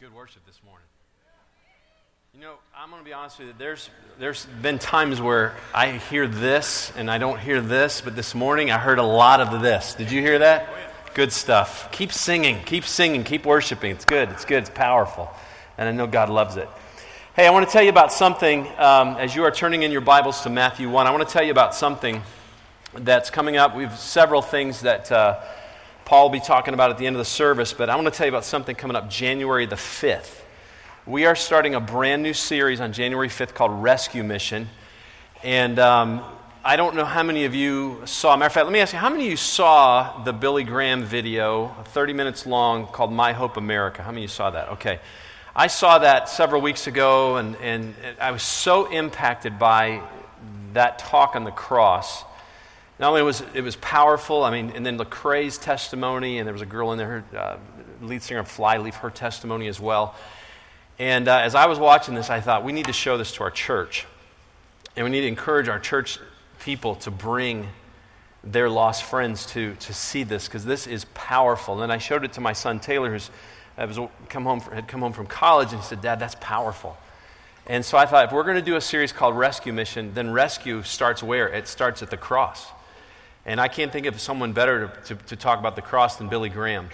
good worship this morning. You know, I'm going to be honest with you. There's, there's been times where I hear this and I don't hear this, but this morning I heard a lot of this. Did you hear that? Good stuff. Keep singing, keep singing, keep worshiping. It's good, it's good, it's powerful. And I know God loves it. Hey, I want to tell you about something um, as you are turning in your Bibles to Matthew 1. I want to tell you about something that's coming up. We have several things that. Uh, Paul will be talking about at the end of the service, but I want to tell you about something coming up January the 5th. We are starting a brand new series on January 5th called Rescue Mission. And um, I don't know how many of you saw, matter of fact, let me ask you, how many of you saw the Billy Graham video, 30 minutes long, called My Hope America? How many of you saw that? Okay. I saw that several weeks ago, and, and I was so impacted by that talk on the cross not only was it was powerful, I mean, and then Lecrae's testimony, and there was a girl in there, uh, lead singer of Flyleaf, her testimony as well. And uh, as I was watching this, I thought we need to show this to our church, and we need to encourage our church people to bring their lost friends to to see this because this is powerful. And I showed it to my son Taylor, who's uh, was come home had come home from college, and he said, "Dad, that's powerful." And so I thought, if we're going to do a series called Rescue Mission, then rescue starts where? It starts at the cross. And I can't think of someone better to, to, to talk about the cross than Billy Graham.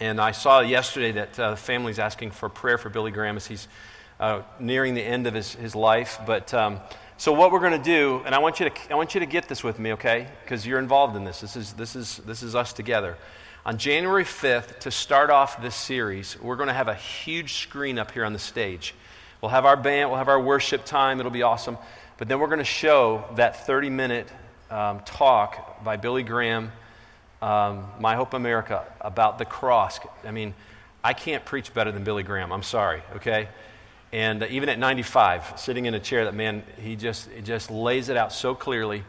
And I saw yesterday that uh, families asking for prayer for Billy Graham as he's uh, nearing the end of his, his life. But um, so what we're going to do, and I want you to I want you to get this with me, okay? Because you're involved in this. This is this is this is us together. On January 5th, to start off this series, we're going to have a huge screen up here on the stage. We'll have our band, we'll have our worship time. It'll be awesome. But then we're going to show that 30 minute um, talk by Billy Graham, um, My Hope America, about the cross. I mean, I can't preach better than Billy Graham. I'm sorry, okay? And uh, even at 95, sitting in a chair, that man, he just, he just lays it out so clearly.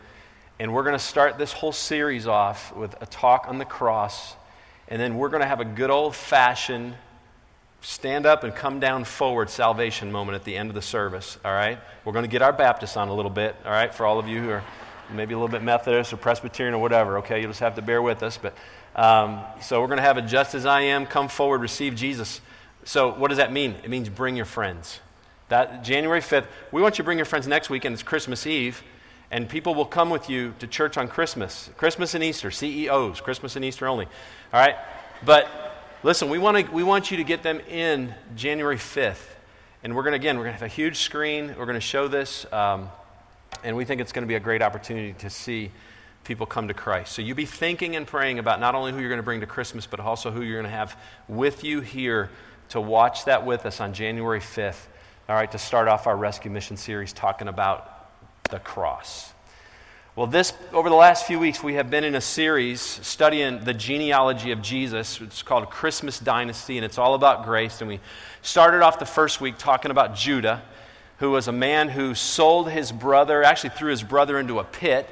And we're going to start this whole series off with a talk on the cross. And then we're going to have a good old fashioned stand up and come down forward salvation moment at the end of the service, all right? We're going to get our Baptists on a little bit, all right, for all of you who are maybe a little bit Methodist or Presbyterian or whatever, okay? You'll just have to bear with us. But um, so we're going to have a just as I am, come forward, receive Jesus. So what does that mean? It means bring your friends. That January 5th, we want you to bring your friends next weekend. It's Christmas Eve, and people will come with you to church on Christmas. Christmas and Easter, CEOs, Christmas and Easter only. All right? But listen, we want, to, we want you to get them in January 5th. And we're going to, again, we're going to have a huge screen. We're going to show this. Um, and we think it's going to be a great opportunity to see people come to Christ. So you be thinking and praying about not only who you're going to bring to Christmas, but also who you're going to have with you here to watch that with us on January 5th. All right, to start off our rescue mission series talking about the cross. Well, this over the last few weeks we have been in a series studying the genealogy of Jesus. It's called Christmas Dynasty, and it's all about grace. And we started off the first week talking about Judah who was a man who sold his brother, actually threw his brother into a pit,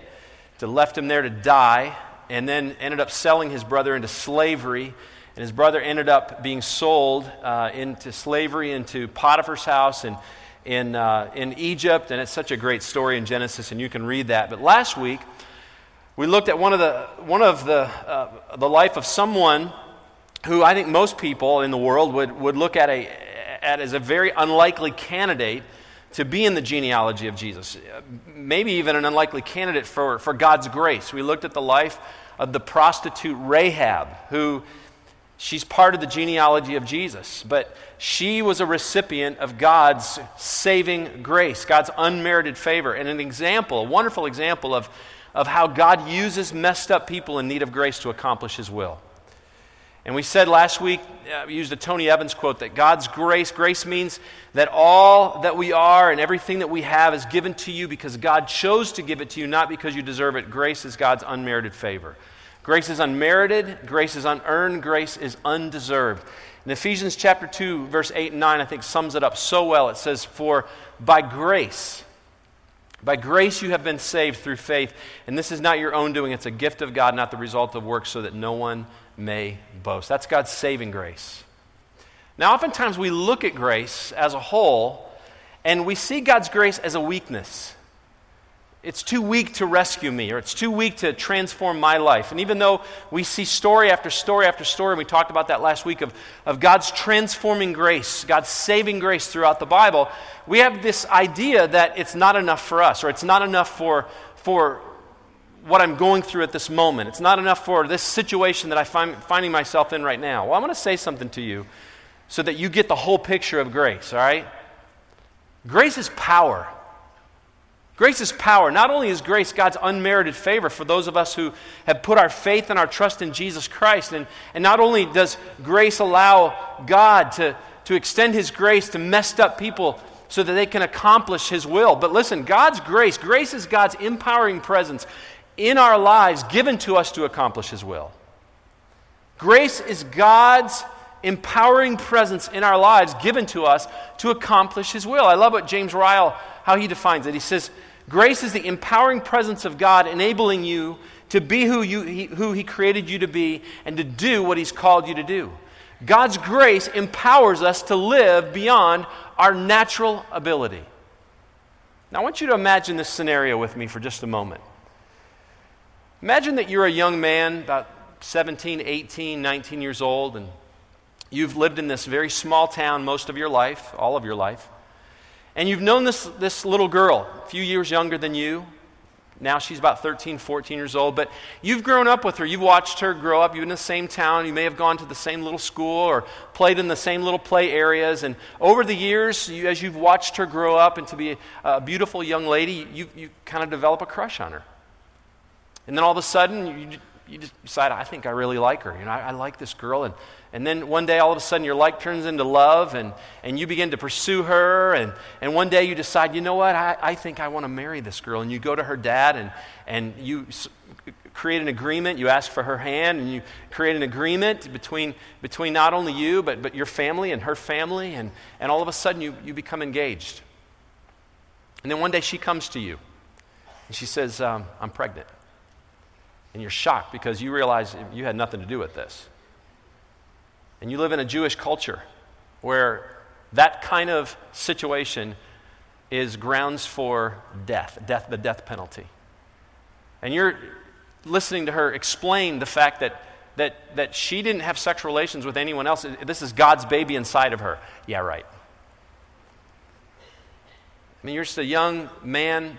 to left him there to die, and then ended up selling his brother into slavery. And his brother ended up being sold uh, into slavery into Potiphar's house and in, uh, in Egypt. And it's such a great story in Genesis, and you can read that. But last week, we looked at one of the, one of the, uh, the life of someone who I think most people in the world would, would look at, a, at as a very unlikely candidate to be in the genealogy of Jesus. Maybe even an unlikely candidate for, for God's grace. We looked at the life of the prostitute Rahab, who she's part of the genealogy of Jesus, but she was a recipient of God's saving grace, God's unmerited favor, and an example, a wonderful example of, of how God uses messed up people in need of grace to accomplish his will. And we said last week, uh, we used a Tony Evans quote that God's grace, grace means that all that we are and everything that we have is given to you because God chose to give it to you, not because you deserve it. Grace is God's unmerited favor. Grace is unmerited, grace is unearned, grace is undeserved. In Ephesians chapter 2, verse 8 and 9, I think sums it up so well. It says, For by grace, by grace you have been saved through faith, and this is not your own doing, it's a gift of God, not the result of works, so that no one may boast. That's God's saving grace. Now, oftentimes we look at grace as a whole and we see God's grace as a weakness. it's too weak to rescue me or it's too weak to transform my life. And even though we see story after story after story, and we talked about that last week of, of God's transforming grace, God's saving grace throughout the Bible, we have this idea that it's not enough for us or it's not enough for, for what I'm going through at this moment. It's not enough for this situation that I find finding myself in right now. Well, I want to say something to you so that you get the whole picture of grace, all right? Grace is power. Grace is power. Not only is grace God's unmerited favor for those of us who have put our faith and our trust in Jesus Christ, and, and not only does grace allow God to, to extend His grace to messed up people so that they can accomplish His will, but listen, God's grace, grace is God's empowering presence in our lives given to us to accomplish His will. Grace is God's empowering presence in our lives given to us to accomplish His will. I love what James Ryle, how he defines it. He says, Grace is the empowering presence of God enabling you to be who, you, he, who He created you to be and to do what He's called you to do. God's grace empowers us to live beyond our natural ability. Now, I want you to imagine this scenario with me for just a moment. Imagine that you're a young man, about 17, 18, 19 years old, and you've lived in this very small town most of your life, all of your life. And you've known this, this little girl, a few years younger than you. Now she's about 13, 14 years old, but you've grown up with her. You've watched her grow up. You're in the same town. You may have gone to the same little school or played in the same little play areas. And over the years, you, as you've watched her grow up and to be a, a beautiful young lady, you, you kind of develop a crush on her. And then all of a sudden, you, you just decide, I think I really like her. You know, I, I, like this girl. And, and then one day, all of a sudden, your like turns into love, and, and you begin to pursue her. And, and one day, you decide, you know what, I, I think I want to marry this girl. And you go to her dad, and, and you create an agreement. You ask for her hand, and you create an agreement between, between not only you, but, but your family and her family. And, and all of a sudden, you, you become engaged. And then one day, she comes to you, and she says, um, I'm pregnant and you're shocked because you realize you had nothing to do with this. And you live in a Jewish culture where that kind of situation is grounds for death, death, the death penalty. And you're listening to her explain the fact that, that, that she didn't have sexual relations with anyone else. This is God's baby inside of her. Yeah, right. I mean, you're just a young man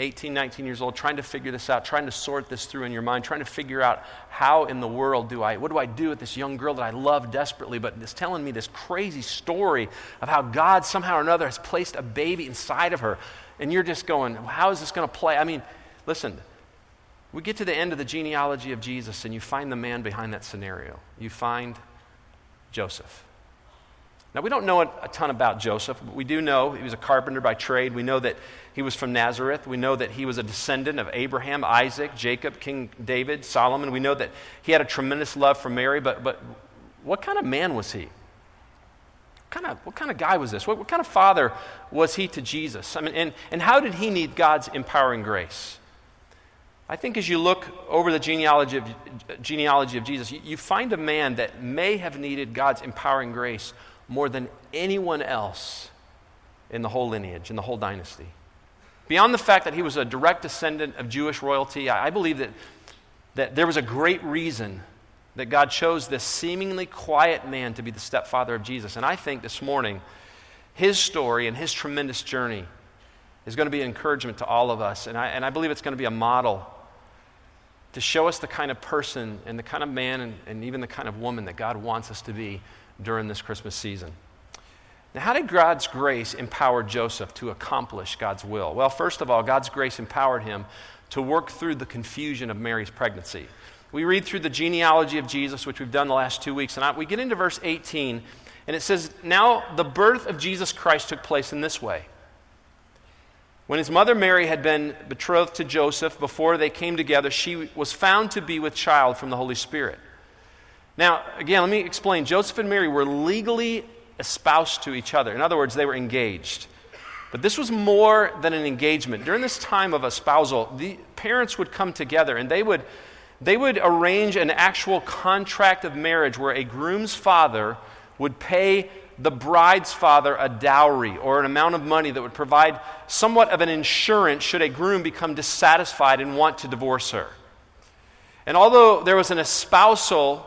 18, 19 years old, trying to figure this out, trying to sort this through in your mind, trying to figure out how in the world do I, what do I do with this young girl that I love desperately, but is telling me this crazy story of how God somehow or another has placed a baby inside of her. And you're just going, how is this going to play? I mean, listen, we get to the end of the genealogy of Jesus and you find the man behind that scenario. You find Joseph. Now, we don't know a ton about Joseph, but we do know he was a carpenter by trade. We know that he was from Nazareth. We know that he was a descendant of Abraham, Isaac, Jacob, King David, Solomon. We know that he had a tremendous love for Mary, but, but what kind of man was he? What kind of, what kind of guy was this? What, what kind of father was he to Jesus? I mean, and, and how did he need God's empowering grace? I think as you look over the genealogy of, genealogy of Jesus, you, you find a man that may have needed God's empowering grace more than anyone else in the whole lineage, in the whole dynasty. Beyond the fact that he was a direct descendant of Jewish royalty, I believe that, that there was a great reason that God chose this seemingly quiet man to be the stepfather of Jesus. And I think this morning, his story and his tremendous journey is going to be an encouragement to all of us. And I, and I believe it's going to be a model to show us the kind of person and the kind of man and, and even the kind of woman that God wants us to be during this Christmas season. Now, how did God's grace empower Joseph to accomplish God's will? Well, first of all, God's grace empowered him to work through the confusion of Mary's pregnancy. We read through the genealogy of Jesus, which we've done the last two weeks, and I, we get into verse 18, and it says, Now the birth of Jesus Christ took place in this way. When his mother Mary had been betrothed to Joseph before they came together, she was found to be with child from the Holy Spirit. Now, again, let me explain. Joseph and Mary were legally espoused to each other. In other words, they were engaged. But this was more than an engagement. During this time of espousal, the parents would come together and they would, they would arrange an actual contract of marriage where a groom's father would pay the bride's father a dowry or an amount of money that would provide somewhat of an insurance should a groom become dissatisfied and want to divorce her. And although there was an espousal,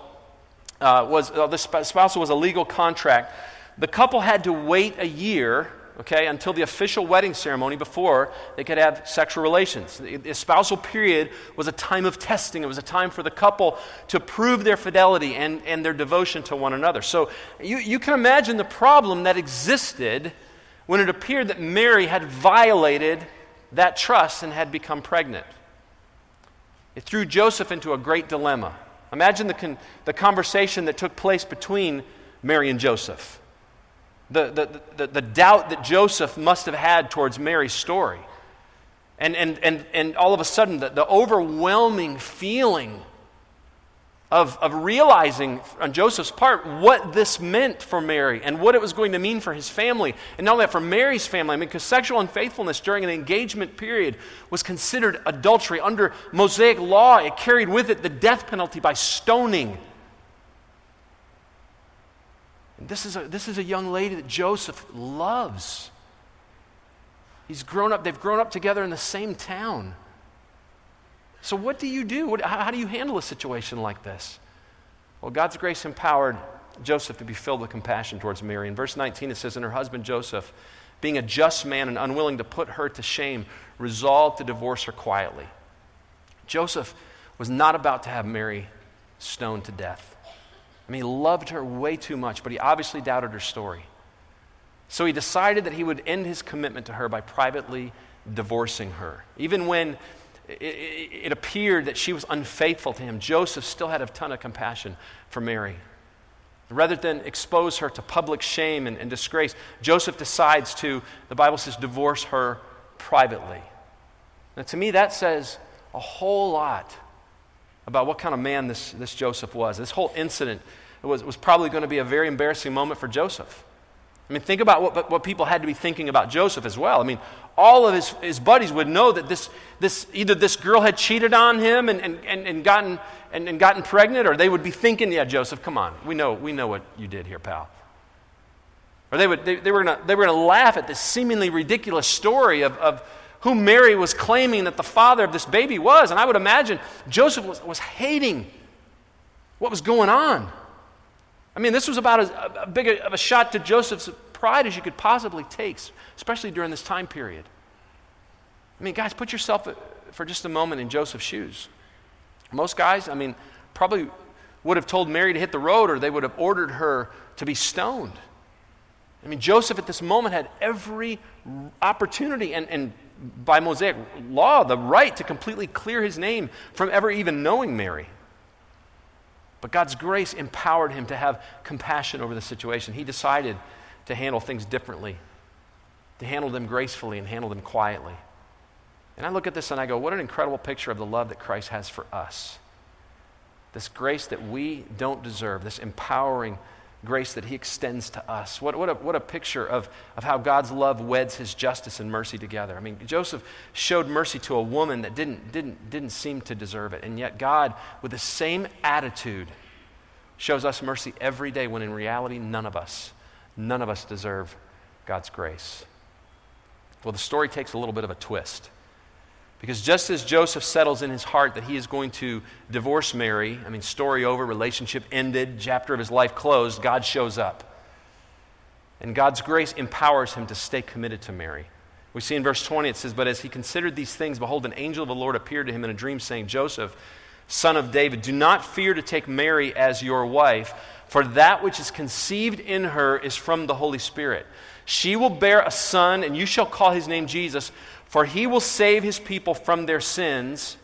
uh, was, uh, the spousal was a legal contract, the couple had to wait a year okay, until the official wedding ceremony before they could have sexual relations. The spousal period was a time of testing. It was a time for the couple to prove their fidelity and, and their devotion to one another. So you, you can imagine the problem that existed when it appeared that Mary had violated that trust and had become pregnant. It threw Joseph into a great dilemma. Imagine the, con- the conversation that took place between Mary and Joseph the, the, the, the, doubt that Joseph must have had towards Mary's story. And, and, and, and all of a sudden, the, the overwhelming feeling of, of realizing on Joseph's part what this meant for Mary and what it was going to mean for his family. And not only that, for Mary's family. I mean, because sexual unfaithfulness during an engagement period was considered adultery. Under Mosaic law, it carried with it the death penalty by stoning. This is, a, this is a young lady that Joseph loves. He's grown up, they've grown up together in the same town. So, what do you do? What, how, do you handle a situation like this? Well, God's grace empowered Joseph to be filled with compassion towards Mary. In verse 19, it says, And her husband Joseph, being a just man and unwilling to put her to shame, resolved to divorce her quietly. Joseph was not about to have Mary stoned to death. I mean, he loved her way too much, but he obviously doubted her story. So he decided that he would end his commitment to her by privately divorcing her. Even when it, it, appeared that she was unfaithful to him, Joseph still had a ton of compassion for Mary. Rather than expose her to public shame and, and disgrace, Joseph decides to, the Bible says, divorce her privately. Now, to me, that says a whole lot about what kind of man this, this Joseph was. This whole incident was, was probably going to be a very embarrassing moment for Joseph. I mean, think about what, what people had to be thinking about Joseph as well. I mean, all of his, his buddies would know that this, this, either this girl had cheated on him and, and, and, and gotten, and, and gotten pregnant, or they would be thinking, yeah, Joseph, come on. We know, we know what you did here, pal. Or they, would, they, they were going to laugh at this seemingly ridiculous story of, of who Mary was claiming that the father of this baby was. And I would imagine Joseph was, was hating what was going on. I mean, this was about as a, big of a shot to Joseph's pride as you could possibly take, especially during this time period. I mean, guys, put yourself uh, for just a moment in Joseph's shoes. Most guys, I mean, probably would have told Mary to hit the road or they would have ordered her to be stoned. I mean, Joseph at this moment had every opportunity and, and by Mosaic law, the right to completely clear his name from ever even knowing Mary. But God's grace empowered him to have compassion over the situation. He decided to handle things differently, to handle them gracefully and handle them quietly. And I look at this and I go, what an incredible picture of the love that Christ has for us. This grace that we don't deserve, this empowering grace that he extends to us. What, what, a, what a picture of, of how God's love weds his justice and mercy together. I mean, Joseph showed mercy to a woman that didn't, didn't, didn't seem to deserve it. And yet, God, with the same attitude, shows us mercy every day when in reality, none of us, none of us deserve God's grace. Well, the story takes a little bit of a twist. Because just as Joseph settles in his heart that he is going to divorce Mary, I mean, story over, relationship ended, chapter of his life closed, God shows up. And God's grace empowers him to stay committed to Mary. We see in verse 20, it says, But as he considered these things, behold, an angel of the Lord appeared to him in a dream, saying, Joseph, son of David, do not fear to take Mary as your wife, for that which is conceived in her is from the Holy Spirit. She will bear a son, and you shall call his name Jesus for he will save his people from their sins.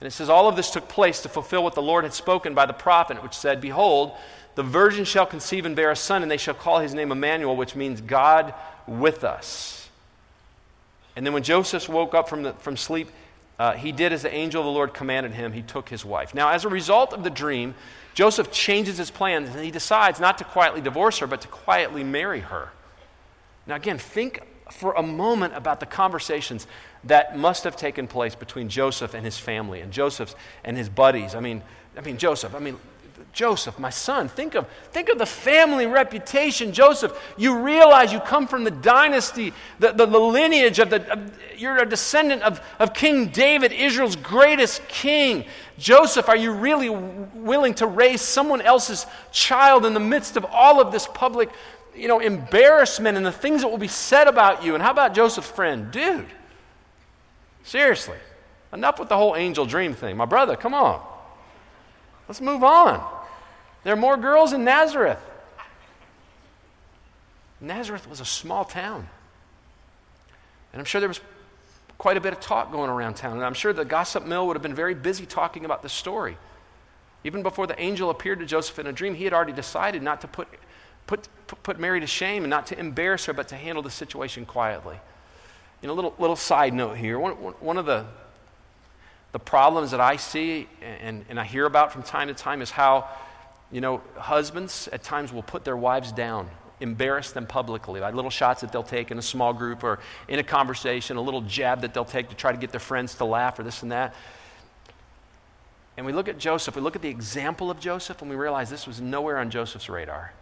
And it says, All of this took place to fulfill what the Lord had spoken by the prophet, which said, Behold, the virgin shall conceive and bear a son, and they shall call his name Emmanuel, which means God with us. And then when Joseph woke up from, the, from sleep, uh, he did as the angel of the Lord commanded him. He took his wife. Now, as a result of the dream, Joseph changes his plans and he decides not to quietly divorce her, but to quietly marry her. Now, again, think for a moment about the conversations that must have taken place between Joseph and his family and Joseph's and his buddies. I mean, I mean Joseph, I mean, Joseph, my son, think of, think of the family reputation. Joseph, you realize you come from the dynasty, the, the, the lineage of the, of, you're a descendant of, of King David, Israel's greatest king. Joseph, are you really willing to raise someone else's child in the midst of all of this public, you know, embarrassment and the things that will be said about you? And how about Joseph's friend? Dude, seriously, enough with the whole angel dream thing. My brother, come on. Let's move on. There are more girls in Nazareth. Nazareth was a small town. And I'm sure there was quite a bit of talk going around town. And I'm sure the gossip mill would have been very busy talking about the story. Even before the angel appeared to Joseph in a dream, he had already decided not to put, put, put Mary to shame and not to embarrass her, but to handle the situation quietly. You know, a little, little side note here. One, one of the, the problems that I see and, and I hear about from time to time is how you know, husbands at times will put their wives down, embarrass them publicly, like little shots that they'll take in a small group or in a conversation, a little jab that they'll take to try to get their friends to laugh or this and that. And we look at Joseph, we look at the example of Joseph, and we realize this was nowhere on Joseph's radar.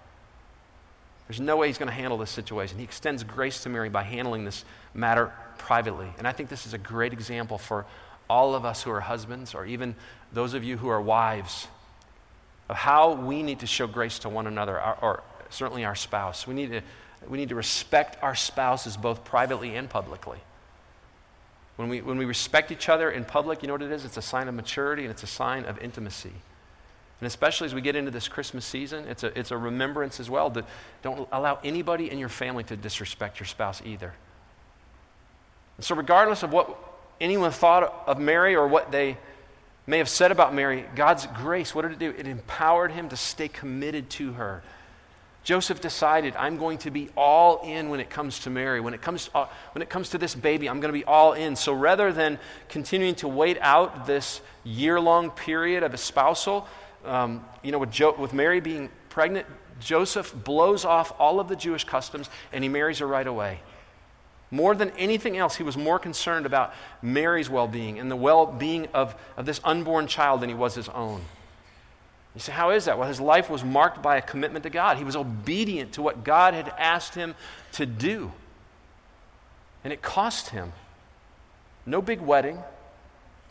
There's no way he's going to handle this situation. He extends grace to Mary by handling this matter privately. And I think this is a great example for all of us who are husbands, or even those of you who are wives of how we need to show grace to one another, or, or certainly our spouse. We need, to, we need to respect our spouses both privately and publicly. When we, when we respect each other in public, you know what it is? It's a sign of maturity and it's a sign of intimacy. And especially as we get into this Christmas season, it's a, it's a remembrance as well that don't allow anybody in your family to disrespect your spouse either. And so, regardless of what anyone thought of Mary or what they may have said about Mary, God's grace, what did it do? It empowered him to stay committed to her. Joseph decided, I'm going to be all in when it comes to Mary. When it comes, uh, when it comes to this baby, I'm going to be all in. So rather than continuing to wait out this year long period of espousal, um, you know, with, jo- with Mary being pregnant, Joseph blows off all of the Jewish customs and he marries her right away. More than anything else, he was more concerned about Mary's well being and the well being of, of this unborn child than he was his own. You say, how is that? Well, his life was marked by a commitment to God. He was obedient to what God had asked him to do. And it cost him. No big wedding,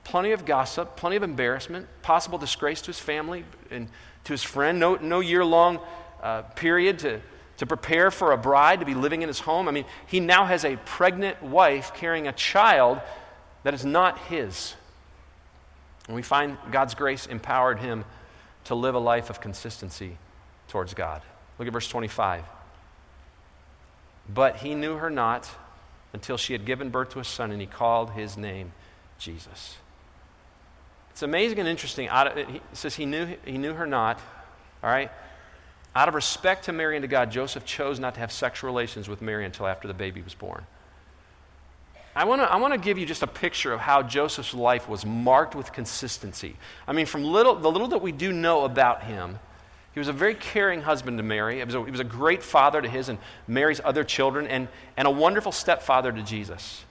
plenty of gossip, plenty of embarrassment, possible disgrace to his family and to his friend, no, no year long uh, period to to prepare for a bride to be living in his home. I mean, he now has a pregnant wife carrying a child that is not his. And we find God's grace empowered him to live a life of consistency towards God. Look at verse 25. But he knew her not until she had given birth to a son, and he called his name Jesus. It's amazing and interesting. He says he knew, he knew her not, all right? Out of respect to Mary and to God, Joseph chose not to have sexual relations with Mary until after the baby was born. I want to I wanna give you just a picture of how Joseph's life was marked with consistency. I mean, from little, the little that we do know about him, he was a very caring husband to Mary. He was a, he was a great father to his and Mary's other children, and, and a wonderful stepfather to Jesus.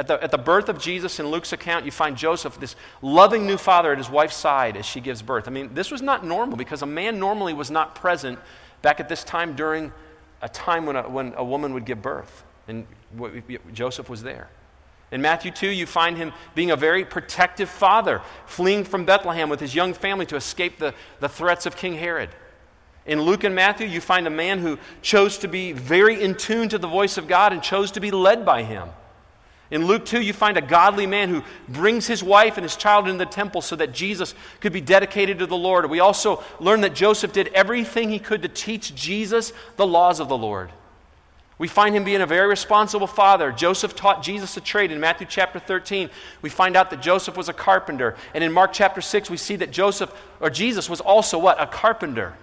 At the, at the birth of Jesus in Luke's account, you find Joseph, this loving new father, at his wife's side as she gives birth. I mean, this was not normal because a man normally was not present back at this time during a time when a, when a woman would give birth. And Joseph was there. In Matthew 2, you find him being a very protective father, fleeing from Bethlehem with his young family to escape the, the threats of King Herod. In Luke and Matthew, you find a man who chose to be very in tune to the voice of God and chose to be led by him. In Luke 2, you find a godly man who brings his wife and his child into the temple so that Jesus could be dedicated to the Lord. We also learn that Joseph did everything he could to teach Jesus the laws of the Lord. We find him being a very responsible father. Joseph taught Jesus a trade. In Matthew chapter 13, we find out that Joseph was a carpenter. And in Mark chapter 6, we see that Joseph, or Jesus, was also what? A carpenter.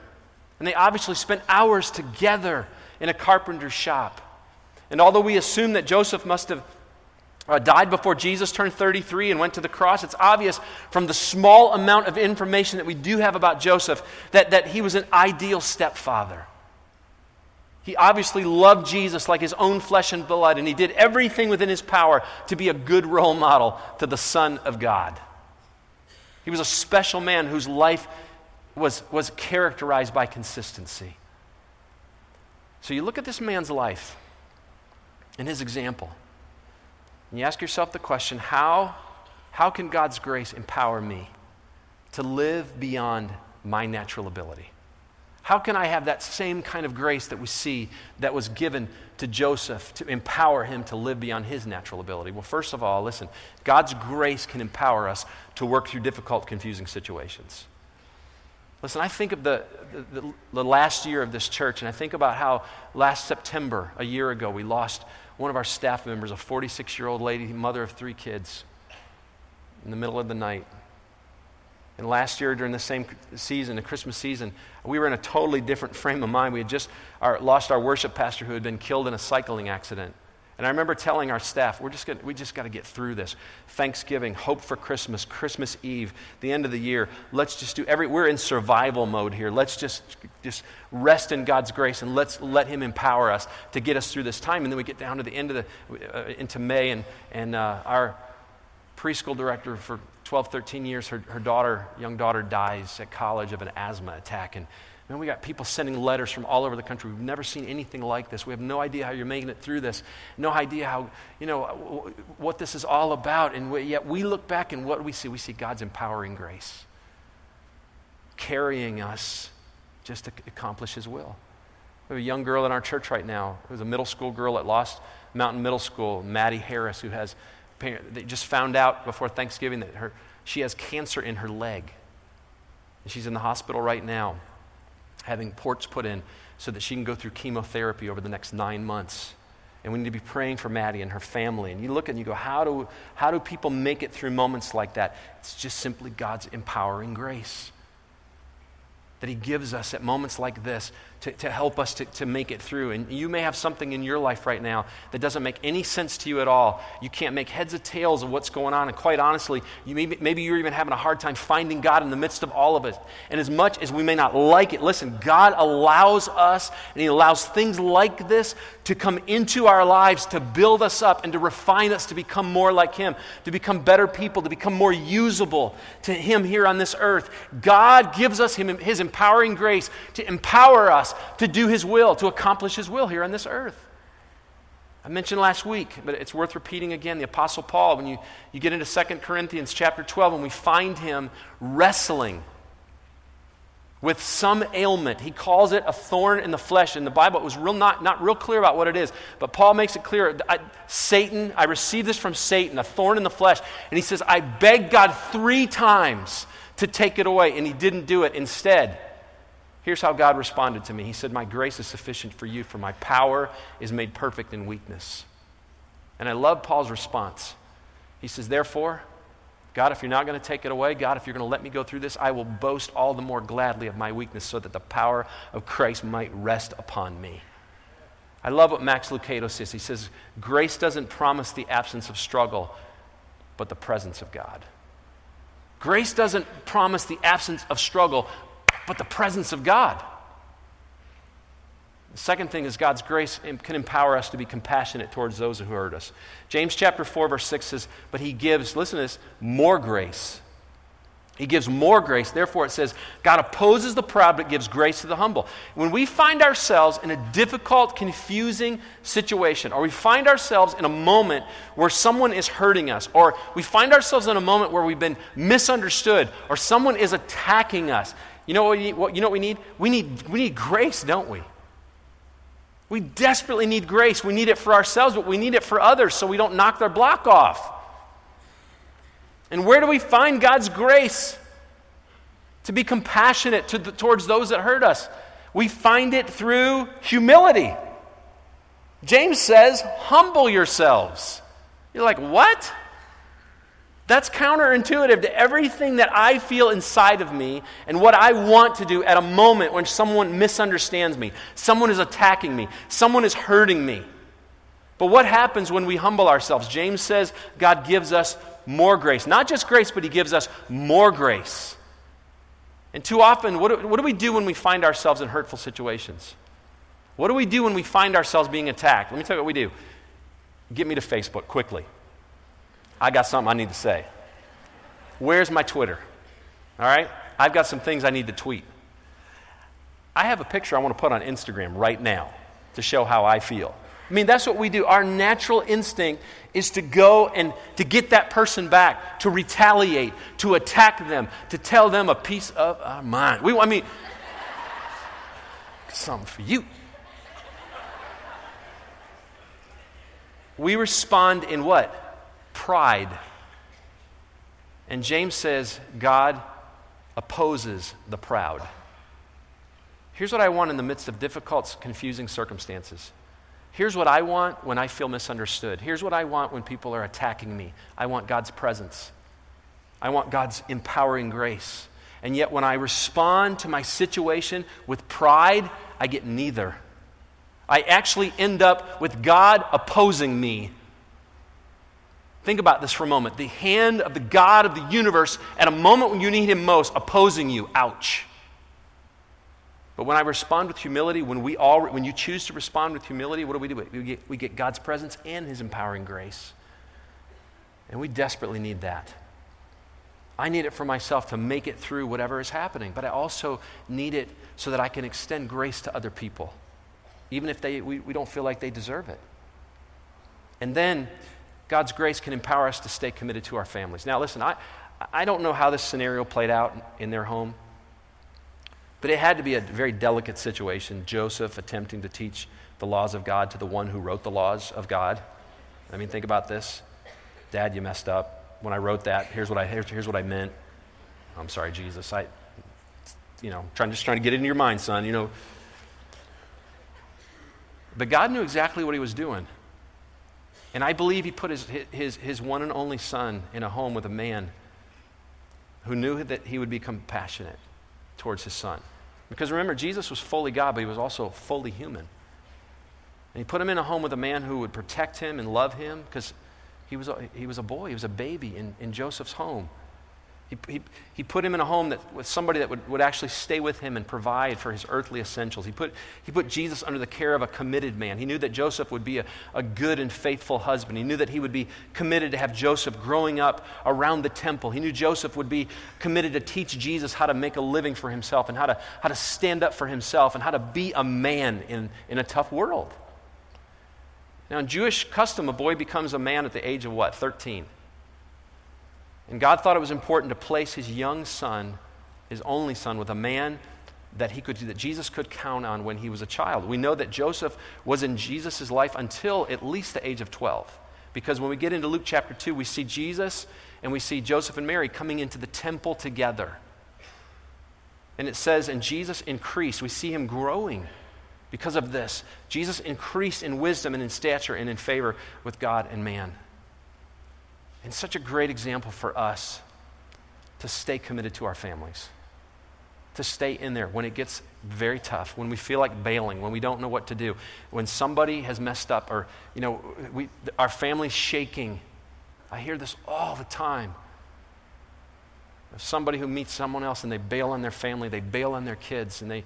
And they obviously spent hours together in a carpenter's shop. And although we assume that Joseph must have uh, died before Jesus turned 33 and went to the cross, it's obvious from the small amount of information that we do have about Joseph that, that he was an ideal stepfather. He obviously loved Jesus like his own flesh and blood, and he did everything within his power to be a good role model to the Son of God. He was a special man whose life was, was characterized by consistency. So you look at this man's life and his example, and you ask yourself the question how, how can God's grace empower me to live beyond my natural ability? How can I have that same kind of grace that we see that was given to Joseph to empower him to live beyond his natural ability? Well, first of all, listen, God's grace can empower us to work through difficult, confusing situations. Listen, I think of the, the, the, last year of this church, and I think about how last September, a year ago, we lost one of our staff members, a 46 year old lady, mother of three kids, in the middle of the night. And last year, during the same season, the Christmas season, we were in a totally different frame of mind. We had just our, lost our worship pastor who had been killed in a cycling accident. And I remember telling our staff, we're just gonna, we just got to get through this. Thanksgiving, hope for Christmas, Christmas Eve, the end of the year. Let's just do every, we're in survival mode here. Let's just, just rest in God's grace and let's let Him empower us to get us through this time. And then we get down to the end of the, uh, into May, and, and uh, our preschool director for 12, 13 years, her, her daughter, young daughter, dies at college of an asthma attack. And Man, we got people sending letters from all over the country. We've never seen anything like this. We have no idea how you're making it through this. No idea how, you know, what this is all about. And yet we look back and what we see? We see God's empowering grace, carrying us just to accomplish His will. We have a young girl in our church right now who's a middle school girl at lost Mountain Middle School, Maddie Harris, who has, they just found out before Thanksgiving that her, she has cancer in her leg. And she's in the hospital right now having ports put in so that she can go through chemotherapy over the next nine months. And we need to be praying for Maddie and her family. And you look and you go, how do, how do people make it through moments like that? It's just simply God's empowering grace that He gives us at moments like this to, to help us to, to make it through. And you may have something in your life right now that doesn't make any sense to you at all. You can't make heads or tails of what's going on. And quite honestly, you may, maybe you're even having a hard time finding God in the midst of all of it. And as much as we may not like it, listen, God allows us and He allows things like this to come into our lives to build us up and to refine us to become more like Him, to become better people, to become more usable to Him here on this earth. God gives us His empowering grace to empower us us to do His will, to accomplish His will here on this earth. I mentioned last week, but it's worth repeating again. The Apostle Paul, when you, you get into 2 Corinthians chapter 12, and we find him wrestling with some ailment. He calls it a thorn in the flesh. In the Bible, it was real not, not real clear about what it is. But Paul makes it clear. I, Satan, I received this from Satan, a thorn in the flesh. And he says, I begged God three times to take it away, and he didn't do it. Instead, Here's how God responded to me He said, My grace is sufficient for you, for my power is made perfect in weakness. And I love Paul's response. He says, Therefore, God, if you're not going to take it away, God, if you're going to let me go through this, I will boast all the more gladly of my weakness so that the power of Christ might rest upon me. I love what Max Lucado says. He says, Grace doesn't promise the absence of struggle, but the presence of God. Grace doesn't promise the absence of struggle, but the presence of God. The second thing is God's grace can empower us to be compassionate towards those who hurt us. James chapter 4, verse 6 says, But he gives, listen to this, more grace. He gives more grace. Therefore, it says, God opposes the proud, but gives grace to the humble. When we find ourselves in a difficult, confusing situation, or we find ourselves in a moment where someone is hurting us, or we find ourselves in a moment where we've been misunderstood, or someone is attacking us, you know what we need? What, you know what we need? We need, we need grace, don't we? We desperately need grace. We need it for ourselves, but we need it for others so we don't knock their block off. And where do we find God's grace to be compassionate to the, towards those that hurt us? We find it through humility. James says, humble yourselves. You're like, what? That's counterintuitive to everything that I feel inside of me and what I want to do at a moment when someone misunderstands me, someone is attacking me, someone is hurting me. But what happens when we humble ourselves? James says God gives us more grace. Not just grace, but He gives us more grace. And too often, what do, what do we do when we find ourselves in hurtful situations? What do we do when we find ourselves being attacked? Let me tell you what we do. Get me to Facebook quickly. I got something I need to say. Where's my Twitter? All right? I've got some things I need to tweet. I have a picture I want to put on Instagram right now to show how I feel. I mean, that's what we do. Our natural instinct is to go and to get that person back, to retaliate, to attack them, to tell them a piece of our mind. We, I mean, something for you. We respond in what? Pride. And James says, God opposes the proud. Here's what I want in the midst of difficult, confusing circumstances. Here's what I want when I feel misunderstood. Here's what I want when people are attacking me. I want God's presence. I want God's empowering grace. And yet, when I respond to my situation with pride, I get neither. I actually end up with God opposing me. Think about this for a moment. The hand of the God of the universe at a moment when you need Him most opposing you. Ouch. But when I respond with humility, when, we all, when you choose to respond with humility, what do we do? We get, we get God's presence and His empowering grace. And we desperately need that. I need it for myself to make it through whatever is happening, but I also need it so that I can extend grace to other people, even if they, we, we don't feel like they deserve it. And then God's grace can empower us to stay committed to our families. Now, listen, I, I don't know how this scenario played out in their home, but it had to be a very delicate situation. Joseph attempting to teach the laws of God to the one who wrote the laws of God. I mean, think about this. Dad, you messed up. When I wrote that, here's what I, here's, what I meant. I'm sorry, Jesus. I, you know, trying, just trying to get it in your mind, son, you know. But God knew exactly what he was doing. And I believe he put his, his, his one and only son in a home with a man who knew that he would be compassionate towards his son. Because remember, Jesus was fully God, but he was also fully human. And he put him in a home with a man who would protect him and love him because he was a, he was a boy, he was a baby in, in Joseph's home. He, he, he put him in a home that, with somebody that would, would actually stay with him and provide for his earthly essentials. He put, he put Jesus under the care of a committed man. He knew that Joseph would be a, a good and faithful husband. He knew that he would be committed to have Joseph growing up around the temple. He knew Joseph would be committed to teach Jesus how to make a living for himself and how to, how to stand up for himself and how to be a man in, in a tough world. Now, in Jewish custom, a boy becomes a man at the age of what? 13. And God thought it was important to place his young son, his only son, with a man that he could that Jesus could count on when he was a child. We know that Joseph was in Jesus' life until at least the age of 12. Because when we get into Luke chapter 2, we see Jesus and we see Joseph and Mary coming into the temple together. And it says, and Jesus increased. We see him growing because of this. Jesus increased in wisdom and in stature and in favor with God and man. And such a great example for us to stay committed to our families, to stay in there when it gets very tough, when we feel like bailing, when we don't know what to do, when somebody has messed up or, you know, we, our family's shaking. I hear this all the time. If somebody who meets someone else and they bail on their family, they bail on their kids, and they,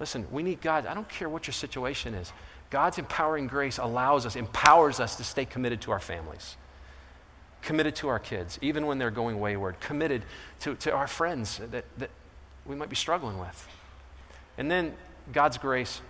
listen, we need God. I don't care what your situation is. God's empowering grace allows us, empowers us to stay committed to our families committed to our kids, even when they're going wayward, committed to, to our friends that, that we might be struggling with. And then God's grace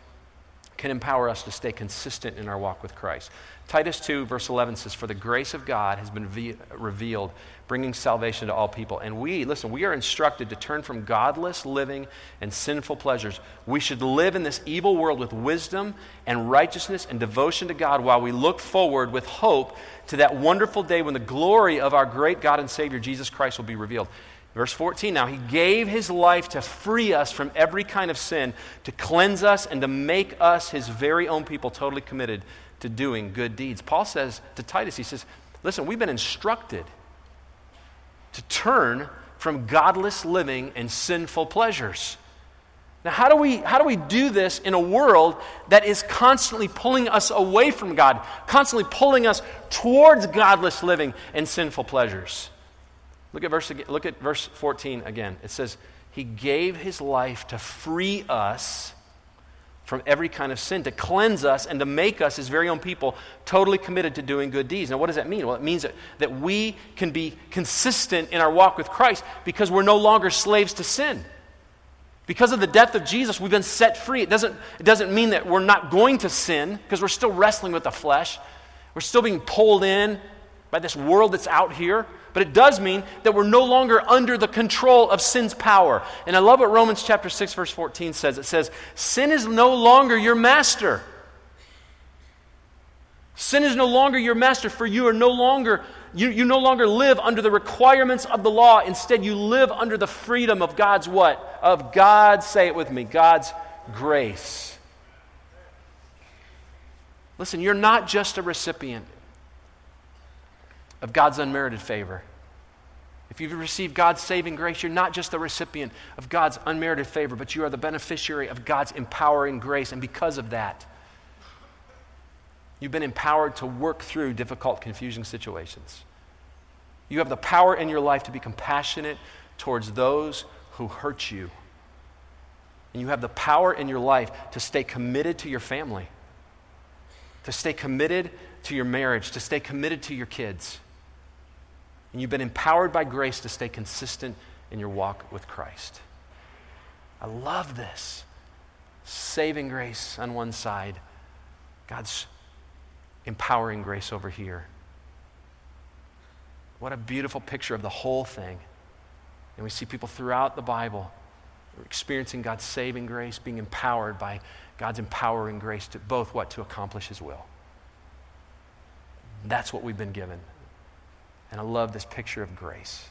can empower us to stay consistent in our walk with Christ. Titus 2, verse 11 says, For the grace of God has been ve- revealed, bringing salvation to all people. And we, listen, we are instructed to turn from godless living and sinful pleasures. We should live in this evil world with wisdom and righteousness and devotion to God while we look forward with hope to that wonderful day when the glory of our great God and Savior, Jesus Christ, will be revealed. Verse 14 now, he gave his life to free us from every kind of sin, to cleanse us, and to make us his very own people, totally committed to doing good deeds. Paul says to Titus, he says, Listen, we've been instructed to turn from godless living and sinful pleasures. Now, how do, we, how do we do this in a world that is constantly pulling us away from God, constantly pulling us towards godless living and sinful pleasures? Look at verse, look at verse 14 again. It says, He gave His life to free us from every kind of sin, to cleanse us and to make us, his very own people, totally committed to doing good deeds. Now, what does that mean? Well, it means that, that we can be consistent in our walk with Christ because we're no longer slaves to sin. Because of the death of Jesus, we've been set free. It doesn't, it doesn't mean that we're not going to sin because we're still wrestling with the flesh. We're still being pulled in by this world that's out here. But it does mean that we're no longer under the control of sin's power. And I love what Romans chapter 6 verse 14 says. It says, "Sin is no longer your master." Sin is no longer your master, for you are no longer you, you no longer live under the requirements of the law. Instead, you live under the freedom of God's what? Of God's, say it with me, God's grace. Listen, you're not just a recipient of God's unmerited favor. If you've received God's saving grace, you're not just the recipient of God's unmerited favor, but you are the beneficiary of God's empowering grace. And because of that, you've been empowered to work through difficult, confusing situations. You have the power in your life to be compassionate towards those who hurt you. And you have the power in your life to stay committed to your family, to stay committed to your marriage, to stay committed to your kids and you've been empowered by grace to stay consistent in your walk with Christ. I love this. Saving grace on one side, God's empowering grace over here. What a beautiful picture of the whole thing. And we see people throughout the Bible experiencing God's saving grace, being empowered by God's empowering grace to both what? To accomplish His will. That's what we've been given. And I love this picture of grace.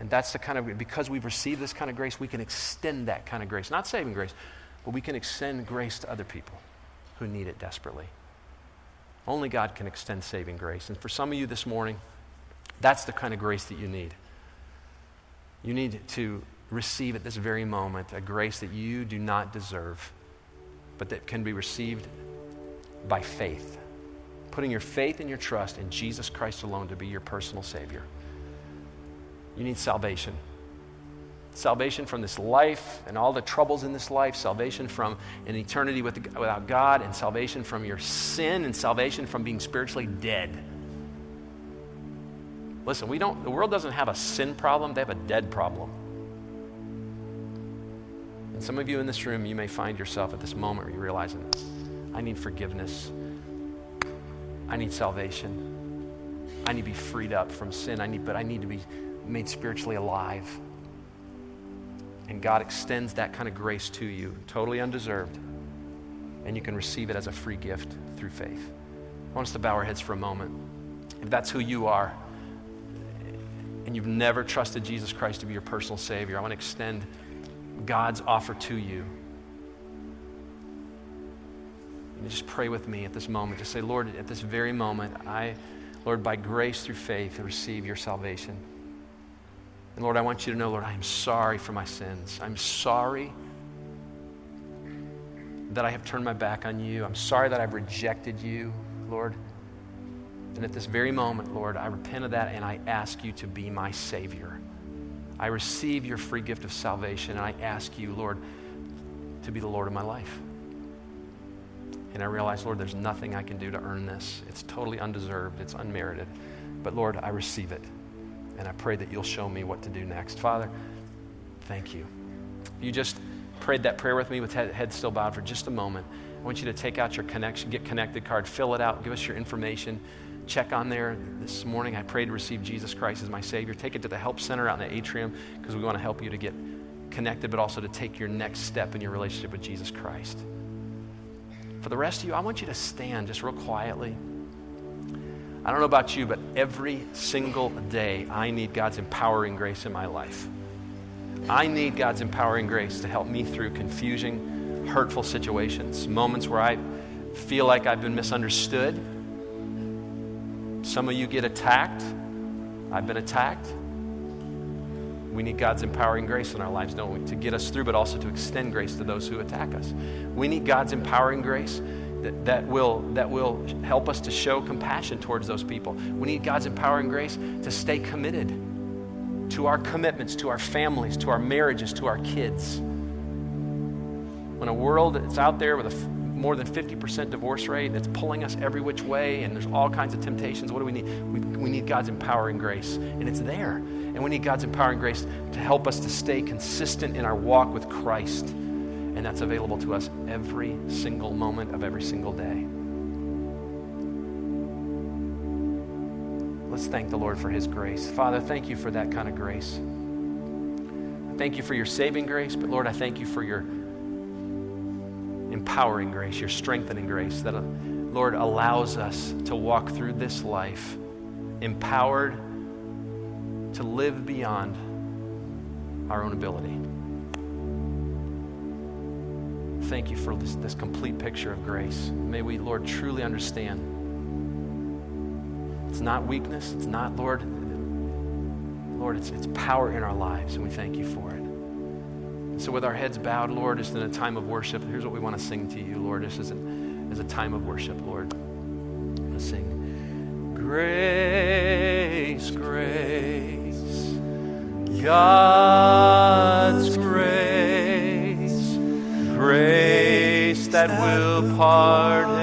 And that's the kind of, because we've received this kind of grace, we can extend that kind of grace. Not saving grace, but we can extend grace to other people who need it desperately. Only God can extend saving grace. And for some of you this morning, that's the kind of grace that you need. You need to receive at this very moment a grace that you do not deserve, but that can be received by faith putting your faith and your trust in Jesus Christ alone to be your personal Savior. You need salvation. Salvation from this life and all the troubles in this life, salvation from an eternity with, without God, and salvation from your sin, and salvation from being spiritually dead. Listen, we don't, the world doesn't have a sin problem, they have a dead problem. And some of you in this room, you may find yourself at this moment where you're realizing. I need forgiveness. I need salvation. I need to be freed up from sin. I need, but I need to be made spiritually alive. And God extends that kind of grace to you, totally undeserved. And you can receive it as a free gift through faith. I want us to bow our heads for a moment. If that's who you are, and you've never trusted Jesus Christ to be your personal Savior, I want to extend God's offer to you and just pray with me at this moment. Just say, Lord, at this very moment, I, Lord, by grace through faith, receive your salvation. And Lord, I want you to know, Lord, I am sorry for my sins. I'm sorry that I have turned my back on you. I'm sorry that I've rejected you, Lord. And at this very moment, Lord, I repent of that and I ask you to be my Savior. I receive your free gift of salvation and I ask you, Lord, to be the Lord of my life. And I realize, Lord, there's nothing I can do to earn this. It's totally undeserved, it's unmerited. But Lord, I receive it. And I pray that you'll show me what to do next. Father, thank you. You just prayed that prayer with me with head still bowed for just a moment. I want you to take out your connection, get connected card, fill it out, give us your information. Check on there this morning. I prayed to receive Jesus Christ as my Savior. Take it to the Help Center out in the atrium because we want to help you to get connected, but also to take your next step in your relationship with Jesus Christ. For the rest of you, I want you to stand just real quietly. I don't know about you, but every single day I need God's empowering grace in my life. I need God's empowering grace to help me through confusing, hurtful situations, moments where I feel like I've been misunderstood. Some of you get attacked. I've been attacked. We need God's empowering grace in our lives, don't we? To get us through, but also to extend grace to those who attack us. We need God's empowering grace that, that, will, that will help us to show compassion towards those people. We need God's empowering grace to stay committed to our commitments, to our families, to our marriages, to our kids. when a world that's out there with a more than 50% divorce rate that's pulling us every which way and there's all kinds of temptations, what do we need? We, we need God's empowering grace. And it's there. And we need God's empowering grace to help us to stay consistent in our walk with Christ. And that's available to us every single moment of every single day. Let's thank the Lord for His grace. Father, thank you for that kind of grace. Thank you for your saving grace, but Lord, I thank you for your empowering grace, your strengthening grace that, uh, Lord, allows us to walk through this life empowered to live beyond our own ability. Thank you for this, this complete picture of grace. May we, Lord, truly understand it's not weakness. It's not, Lord. Lord, it's, it's power in our lives, and we thank you for it. So, with our heads bowed, Lord, just in a time of worship, here's what we want to sing to you, Lord. This is a, is a time of worship, Lord. I'm going to sing Grace, grace, God's grace, grace that will pardon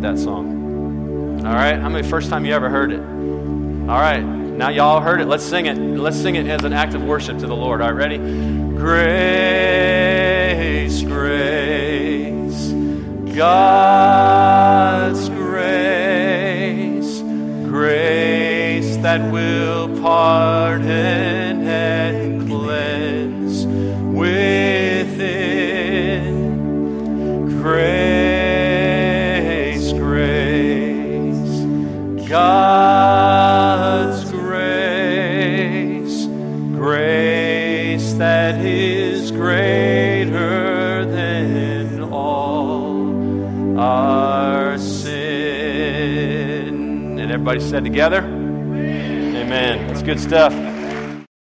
with that song? All right, how many first time you ever heard it? All right, now y'all heard it. Let's sing it. Let's sing it as an act of worship to the Lord. All right, ready? Grace, grace, God's grace, grace that will everybody said together? Amen. That's good stuff.